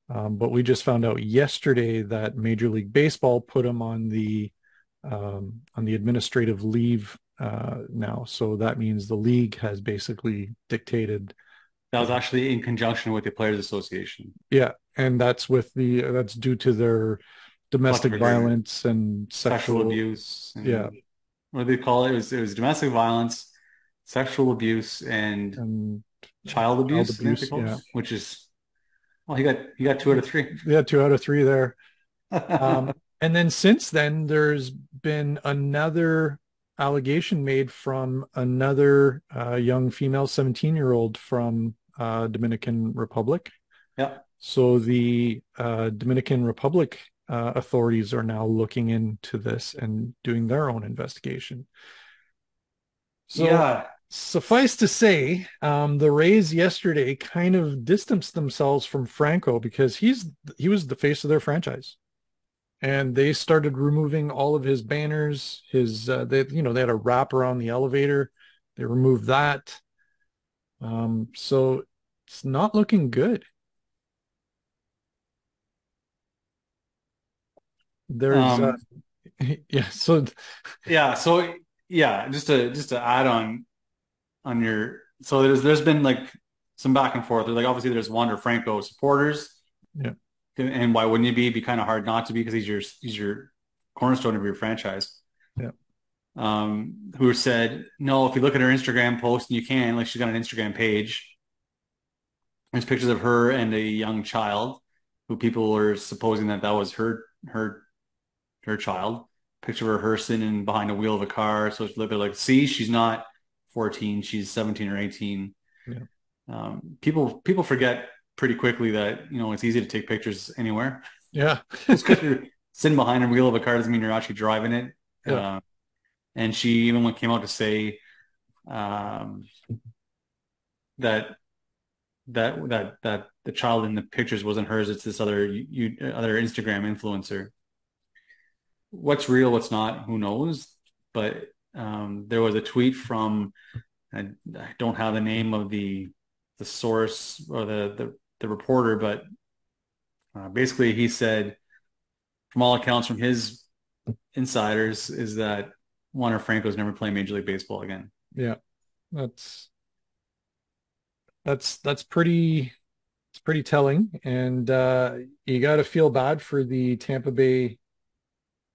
Um, but we just found out yesterday that Major League Baseball put him on the um, on the administrative leave uh, now. So that means the league has basically dictated That was actually in conjunction with the Players Association. Yeah, and that's with the that's due to their domestic violence and Sexual, sexual, abuse. and- Yeah. What do they call it? It was, it was domestic violence, sexual abuse, and and child abuse, think abuse, yeah. which is, well, he got he got two out of three. yeah, two out of three there. Um, and then since then, there's been another allegation made from another uh, young female 17 year old from uh, Dominican Republic. Yeah. So the uh, Dominican Republic uh, authorities are now looking into this and doing their own investigation. So yeah, suffice to say, um, the Rays yesterday kind of distanced themselves from Franco because he's he was the face of their franchise, and they started removing all of his banners. His uh, they you know they had a wrapper on the elevator. They removed that. Um, so it's not looking good. There's Um, uh, yeah, so yeah. So yeah, just to just to add on on your so there's there's been like some back and forth. Like obviously there's Wander Franco supporters. Yeah. And, why wouldn't you be? It'd be kind of hard not to be because he's your he's your cornerstone of your franchise. Yeah. Um, who said no? If you look at her Instagram post, and you can like she's got an Instagram page. There's pictures of her and a young child, who people are supposing that that was her her her child. Picture of her sitting behind the wheel of a car. So they're like, see, she's not 14, she's 17 or 18. Yeah. Um, people people forget pretty quickly that you know it's easy to take pictures anywhere. yeah, Just because you're sitting behind a wheel of a car doesn't mean you're actually driving it. Yeah. Uh, and she even went came out to say um, that that that that the child in the pictures wasn't hers; it's this other you, other Instagram influencer. What's real, what's not, who knows? But um, there was a tweet from I, I don't have the name of the the source or the the, the reporter, but uh, basically he said, from all accounts from his insiders, is that Juan Franco's never playing Major League Baseball again. yeah. That's that's that's pretty it's pretty telling and uh you got to feel bad for the Tampa Bay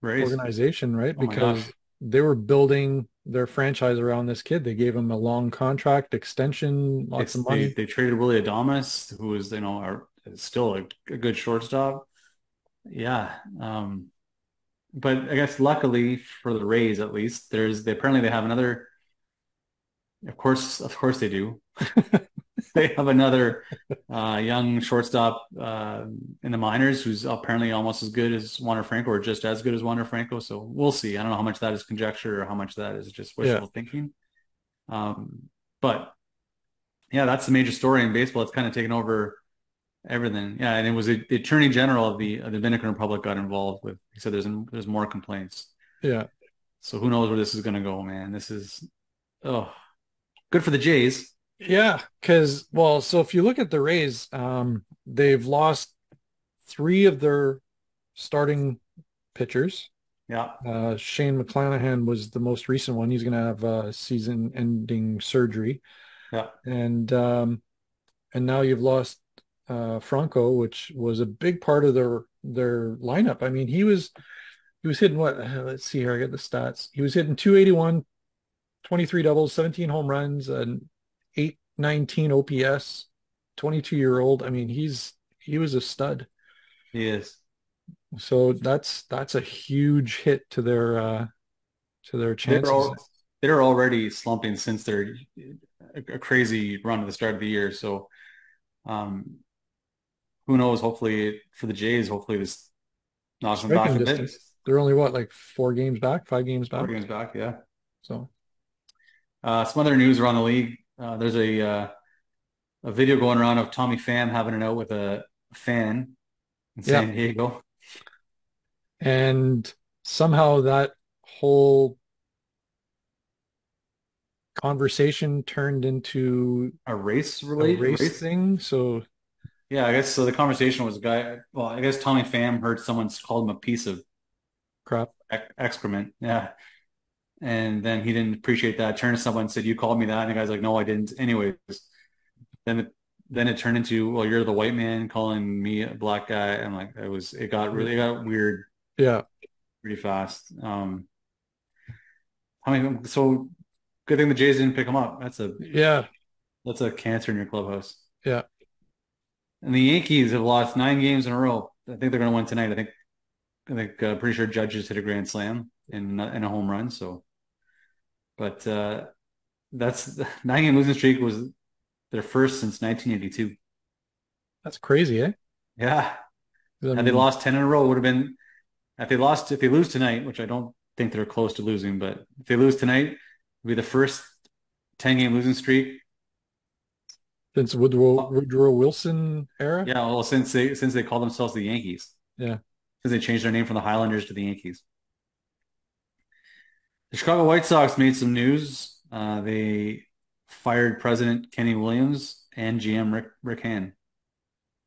Right? organization right Oh because. They were building their franchise around this kid. They gave him a long contract extension, lots It's, of they, money. they traded Willy Adames, who is, you know, are still a, a good shortstop. Yeah. Um, but I guess luckily for the Rays, at least, there's they apparently they have another. Of course, of course they do. They have another uh, young shortstop uh, in the minors who's apparently almost as good as Wander Franco or just as good as Wander Franco. So we'll see. I don't know how much that is conjecture or how much that is just wishful Yeah. thinking. Um, but yeah, that's the major story in baseball. It's kind of taken over everything. Yeah, and it was a, the Attorney General of the, of the Dominican Republic got involved with. He said there's there's more complaints. Yeah. So who knows where this is going to go, man? This is oh good for the Jays. Yeah, because well, so if you look at the Rays, um, they've lost three of their starting pitchers. Yeah, Uh, Shane McClanahan was the most recent one. He's going to have uh, season-ending surgery, yeah. and um, and now you've lost uh, Franco, which was a big part of their their lineup. I mean, he was he was hitting what? uh, Let's see here. I get the stats. He was hitting 281, 23 doubles, 17 home runs, and 819 OPS. 22 year old. I mean, he's he was a stud. He is. So that's that's a huge hit to their uh to their chances. were, al- they're already slumping since their a, crazy run at the start of the year. So, um, who knows? Hopefully for the Jays, hopefully this knocks them back a bit. They're only what, like four games back, five games Four back. games back, yeah. So Uh, some other news around the league. Uh, there's a uh, a video going around of Tommy Pham having it out with a fan in Yeah. San Diego. and somehow that whole conversation turned into A race related race thing. So Yeah, I guess so. The conversation was a guy. Well, I guess Tommy Pham heard someone call him a piece of crap. excrement. Yeah. And then he didn't appreciate that. Turned to someone and said, "You called me that," and the guy's like, "No, I didn't." Anyways, then it then it turned into, "Well, you're the white man calling me a black guy." And like it was, it got really, it got weird Yeah. pretty fast. Um, I mean, so good thing the Jays didn't pick him up. That's a Yeah. that's a cancer in your clubhouse. Yeah. And the Yankees have lost nine games in a row. I think they're going to win tonight. I think, I think, uh, pretty sure Judges hit a grand slam in in a home run. So, but uh, that's nine game losing streak was their first since 1982. That's crazy, eh? Yeah, I had they lost ten in a row, would have been. If they lost, if they lose tonight, which I don't think they're close to losing, but if they lose tonight, be the first ten game losing streak. since Woodrow Woodrow Wilson era. Yeah, well, since they since they call themselves the Yankees. Yeah. Since they changed their name from the Highlanders to the Yankees. The Chicago White Sox made some news. Uh, they fired President Kenny Williams and GM Rick Rick Hahn.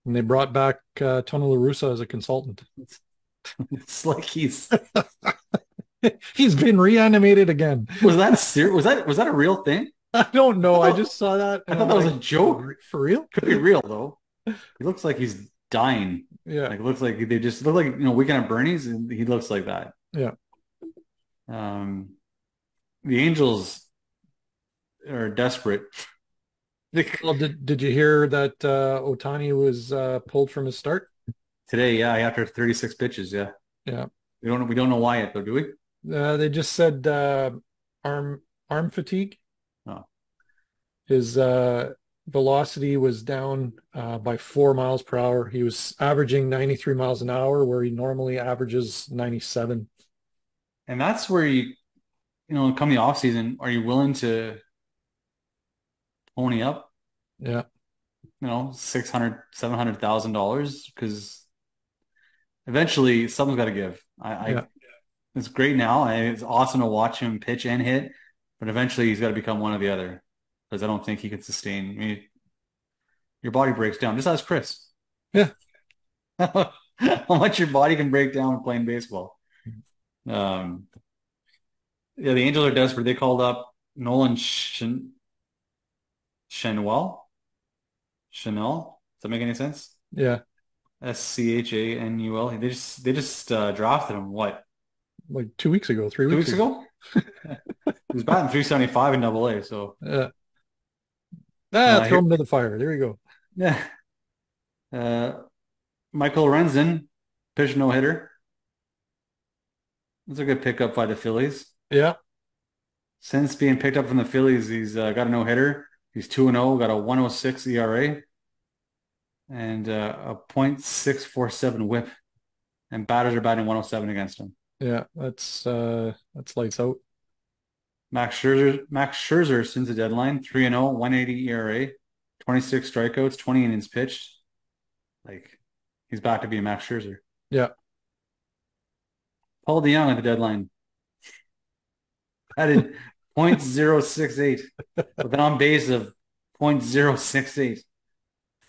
And they brought back uh, Tony La Russa as a consultant. It's like he's He's been reanimated again. was that ser- was that was that a real thing? I don't know. I thought- just saw that. I thought I'm that was like, a joke. For real? Could be real though. He looks like he's dying. Yeah. Like looks like they just look like you know Weekend at Bernie's and he looks like that. Yeah. Um, the Angels are desperate. Well, did did you hear that uh, Ohtani was uh, pulled from his start? Today, yeah, after 36 pitches, yeah. Yeah. We don't we don't know why yet though, do we? Uh, they just said uh, arm arm fatigue. Oh. His uh, velocity was down uh, by four miles per hour. He was averaging 93 miles an hour, where he normally averages 97. And that's where you you know, come the off season, are you willing to pony up, Yeah. you know, 600, 700,000 dollars? Because eventually something's got to give. I, I it's great now. and It's awesome to watch him pitch and hit, but eventually he's got to become one or the other because I don't think he can sustain. I mean, your body breaks down. Just ask Chris. Yeah. How much your body can break down playing baseball. Um, yeah, the Angels are desperate. They called up Nolan Chen Chanwell. Chanel. Does that make any sense? Yeah. S-C-H-A-N-U-L. They just they just uh, drafted him what Like two weeks ago, three two weeks weeks ago? He's batting 375 in double A, so Yeah. Ah, Uh, throw here- him to the fire. There you go. yeah. Uh, Michael Lorenzen, pitch no hitter. That's a good pickup by the Phillies. Yeah. Since being picked up from the Phillies, he's uh, got a no hitter. He's 2 0, got a 106 ERA and uh, a .647 whip. And batters are batting 107 against him. Yeah. That's uh that's lights out. Max Scherzer, Max Scherzer since the deadline, 3 0, 180 ERA, 26 strikeouts, 20 innings pitched. Like, he's back to being Max Scherzer. Yeah. Paul DeJong at the deadline. Batted .068 with an on base of .068.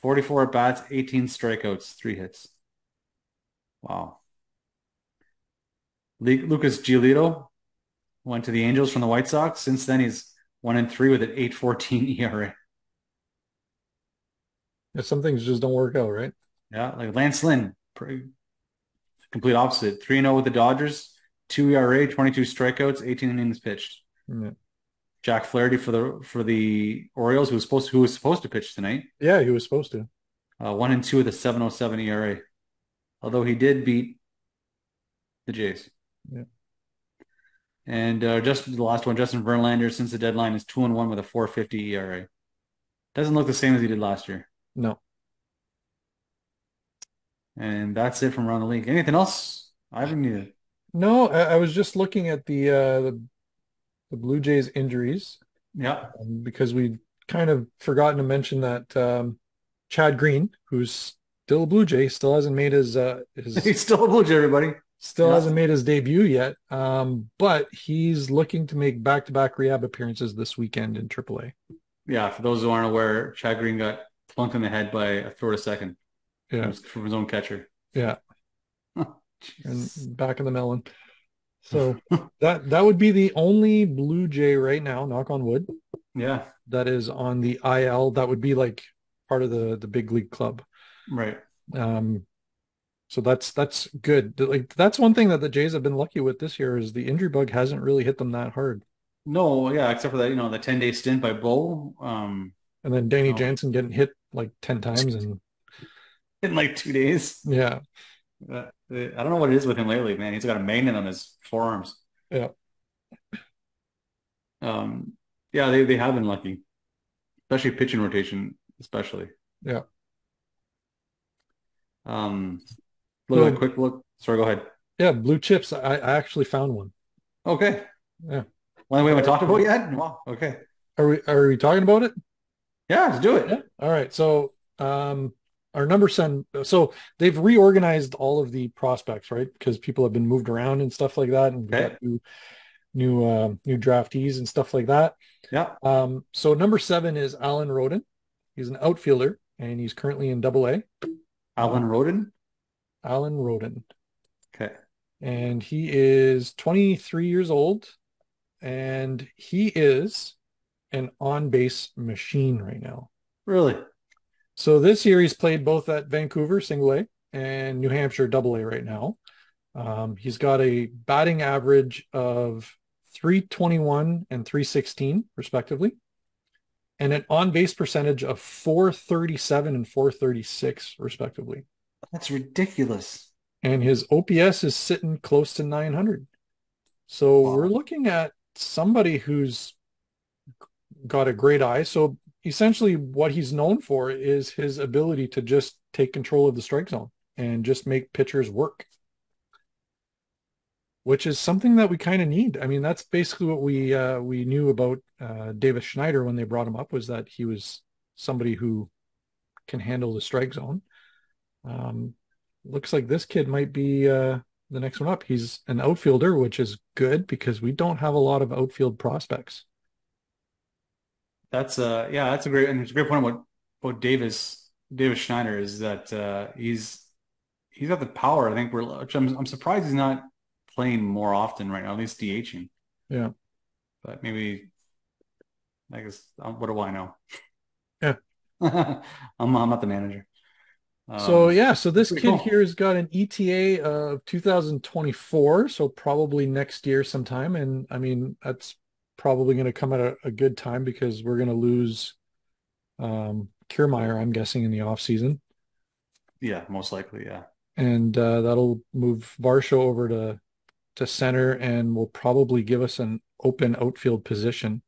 44 at bats, 18 strikeouts, three hits. Wow. Lucas Giolito went to the Angels from the White Sox. Since then, he's one and three with an 8.14 ERA. Yeah, some things just don't work out, right? Yeah, like Lance Lynn, pretty, complete opposite. 3 0 with the Dodgers, 2 ERA, 22 strikeouts, 18 innings pitched. Yeah. Jack Flaherty for the for the Orioles, who was supposed to, who was supposed to pitch tonight, Yeah, he was supposed to. uh, one and two with a 7.07 ERA. Although he did beat the Jays. Yeah. And uh, just the last one, Justin Verlander, since the deadline is two and one with a 4.50 ERA. Doesn't look the same as he did last year. No. And that's it from around the league. Anything else? I haven't needed. No, I, I was just looking at the uh the, the Blue Jays injuries Yeah. um, because we kind of forgotten to mention that um Chad Green, who's still a Blue Jay, still hasn't made his uh his He's still a Blue Jay, everybody. still Yeah. hasn't made his debut yet. Um, but he's looking to make back-to-back rehab appearances this weekend in AAA. Yeah, for those who aren't aware, Chad Green got plunked in the head by a throw to second Yeah, from his own catcher. yeah, and back in the melon. So that that would be the only Blue Jay right now, knock on wood, Yeah, that is on the IL. That would be like part of the the big league club. right. Um, so that's that's good. Like that's one thing that the Jays have been lucky with this year is the injury bug hasn't really hit them that hard. No, yeah, except for that, you know, the 10 day stint by Bo um, And then Danny Oh. Jansen getting hit like 10 times and in like two days. yeah. Uh, I don't know what it is with him lately, man. He's got a magnet on his forearms. Yeah. Um, yeah, they, they have been lucky, especially pitching rotation, especially. Yeah. Um, little quick look. Sorry, go ahead. Yeah, blue chips. I, I actually found one. Okay. Yeah. One we haven't talked about yet? Wow. Okay. Are we are we talking about it? Yeah, let's do it. Yeah. All right. So um our number seven so they've reorganized all of the prospects, right? Because people have been moved around and stuff like that and Okay. new new um new draftees and stuff like that. Yeah. Um so number seven is Alan Roden. He's an outfielder and he's currently in double A. Alan Roden. Alan Roden. Okay. and he is 23 years old and he is an on-base machine right now. Really? So this year he's played both at Vancouver single A and New Hampshire double A right now. Um, he's got a batting average of 321 and 316 respectively and an on-base percentage of 437 and 436 respectively. That's ridiculous. and his OPS is sitting close to 900. So Wow. we're looking at somebody who's got a great eye. So essentially what he's known for is his ability to just take control of the strike zone and just make pitchers work. Which is something that we kind of need. I mean, that's basically what we uh, we knew about uh, Davis Schneider when they brought him up was that he was somebody who can handle the strike zone. Um, looks like this kid might be uh, the next one up. He's an outfielder, which is good because we don't have a lot of outfield prospects. That's uh yeah, that's a great and it's a great point about about Davis Davis Schneider is that uh he's he's got the power. I think we're which I'm I'm surprised he's not playing more often right now, at least DHing. Yeah. But maybe I guess um, what do I know? Yeah. I'm I'm not the manager. Um, So yeah, so this kid cool. here has got an ETA of 2024, so probably next year sometime. And I mean, that's probably going to come at a, a good time because we're going to lose um Kiermaier, I'm guessing, in the off season. yeah, most likely, yeah. And uh, that'll move Varsho over to to center and will probably give us an open outfield position.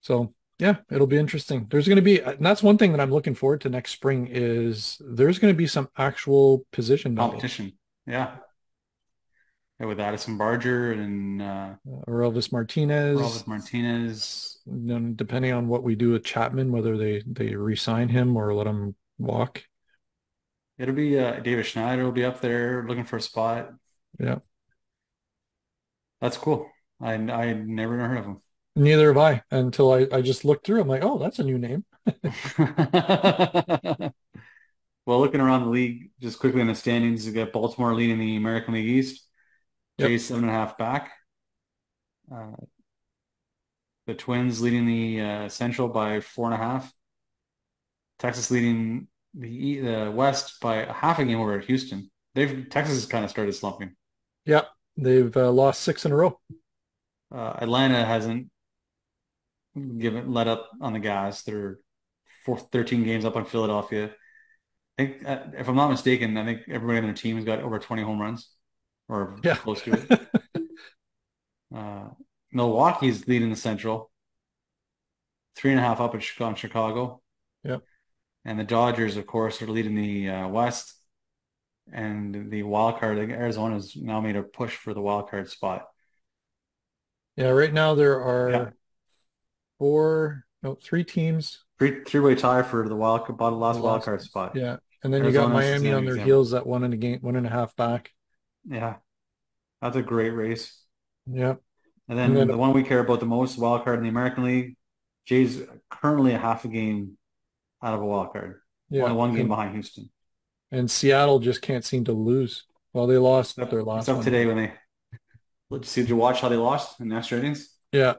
So yeah, it'll be interesting. There's going to be, and that's one thing that I'm looking forward to next spring is there's going to be some actual position. Competition, yeah. Yeah, with Addison Barger and uh, Uh, Orelvis Martinez, Robert Martinez. then depending on what we do with Chapman, whether they they re-sign him or let him walk. It'll be uh, Davis Schneider will be up there looking for a spot. Yeah, That's cool. I I never heard of him. neither have I until I I just looked through. I'm like, oh, that's a new name. Well, looking around the league, just quickly in the standings, you got Baltimore leading the American League East. Yep. Jays seven and a half back. Uh, the Twins leading the uh, Central by four and a half. Texas leading the the West by a half a game over at Houston. They've Texas has kind of started slumping. Yeah, they've uh, lost six in a row. Uh, Atlanta hasn't given let up on the gas. They're four, 13 games up on Philadelphia. I think, uh, if I'm not mistaken, I think everybody on their team has got over 20 home runs or Yeah. close to it. Uh, Milwaukee's leading the Central, three and a half up at Chicago. Chicago. Yep. And the Dodgers, of course, are leading the uh, West. And the wild card, Arizona's now made a push for the wild card spot. Yeah, right now there are Yeah. four, no, three teams. Three three-way tie for the wild last The wild card spot. Yeah, and then you got Miami on their example. heels at one and a game, one and a half back. Yeah. That's a great race. Yeah, And then And then- the one we care about the most, wild card in the American League, Jay's currently a half a game out of a wild card. yeah. Only one game And, behind Houston. and Seattle just can't seem to lose. Well, they lost Except, their last except one. today when they let's see, did you watch how they lost in the extra innings? Yeah,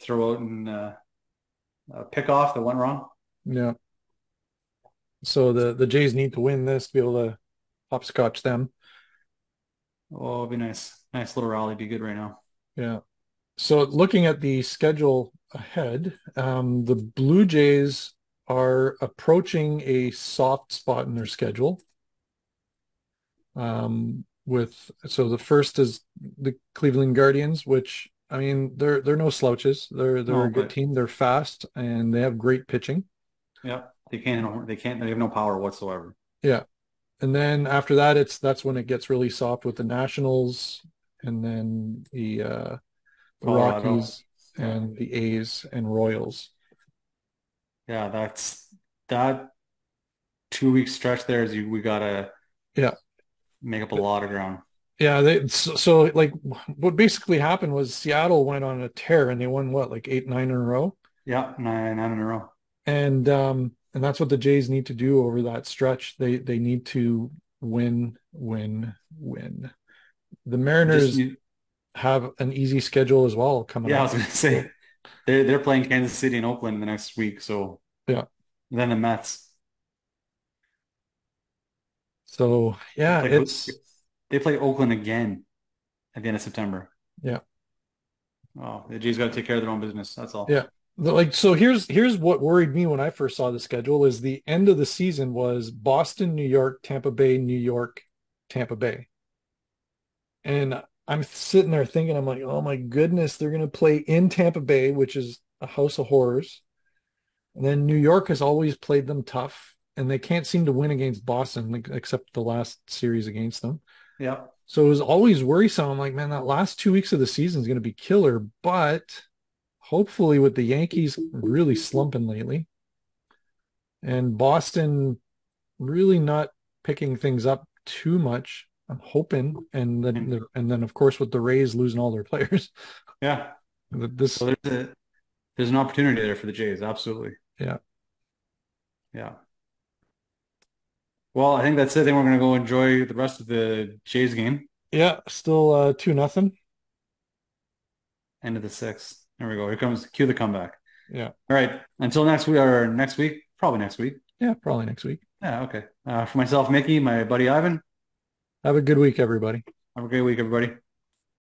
Throw out and uh, uh, pick off that went wrong. yeah. So the the Jays need to win this to be able to hopscotch them. Oh, it'd be nice. Nice little rally. Be good right now. Yeah. So looking at the schedule ahead, um, the Blue Jays are approaching a soft spot in their schedule. Um, with so the first is the Cleveland Guardians, which I mean they're they're no slouches. They're they're No, a good team. They're fast and they have great pitching. Yeah. They can't they can't they have no power whatsoever. And then after that, it's that's when it gets really soft with the Nationals and then the uh, the Colorado. Rockies and the A's and Royals. Yeah, that's that two week stretch there is you we gotta Yeah. make up a lot of ground. Yeah, they so, so like what basically happened was Seattle went on a tear and they won what like eight nine in a row, Yeah, nine nine in a row. and um and that's what the Jays need to do over that stretch. They they need to win win win. The Mariners Just, you- have an easy schedule as well coming up. yeah, I was gonna say they're they're playing Kansas City and Oakland the next week, so Yeah. Then the Mets. So yeah, They play- it's they play Oakland again at the end of September. Yeah. Oh, the Jays got to take care of their own business. That's all. Yeah. Like so here's here's what worried me when I first saw the schedule is the end of the season was Boston, New York, Tampa Bay, New York, Tampa Bay. And I'm sitting there thinking, I'm like, oh my goodness, they're gonna play in Tampa Bay, which is a house of horrors. And then New York has always played them tough, and they can't seem to win against Boston, except the last series against them. Yeah. So it was always worrisome. I'm like, man, that last two weeks of the season is going to be killer. But hopefully, with the Yankees really slumping lately and Boston really not picking things up too much, I'm hoping. And then, the, and then of course, with the Rays losing all their players, Yeah. this So there's a there's an opportunity there for the Jays. Absolutely. Yeah. Yeah. Well, I think that's it. I think we're going to go enjoy the rest of the Jays game. yeah, still uh, two nothing. End of the sixth. There we go. Here comes cue the comeback. Yeah. All right. Until next week or next week, probably next week. Yeah, probably next week. Yeah, okay. Uh, for myself, Mickey, my buddy Ivan. Have a good week, everybody. Have a great week, everybody.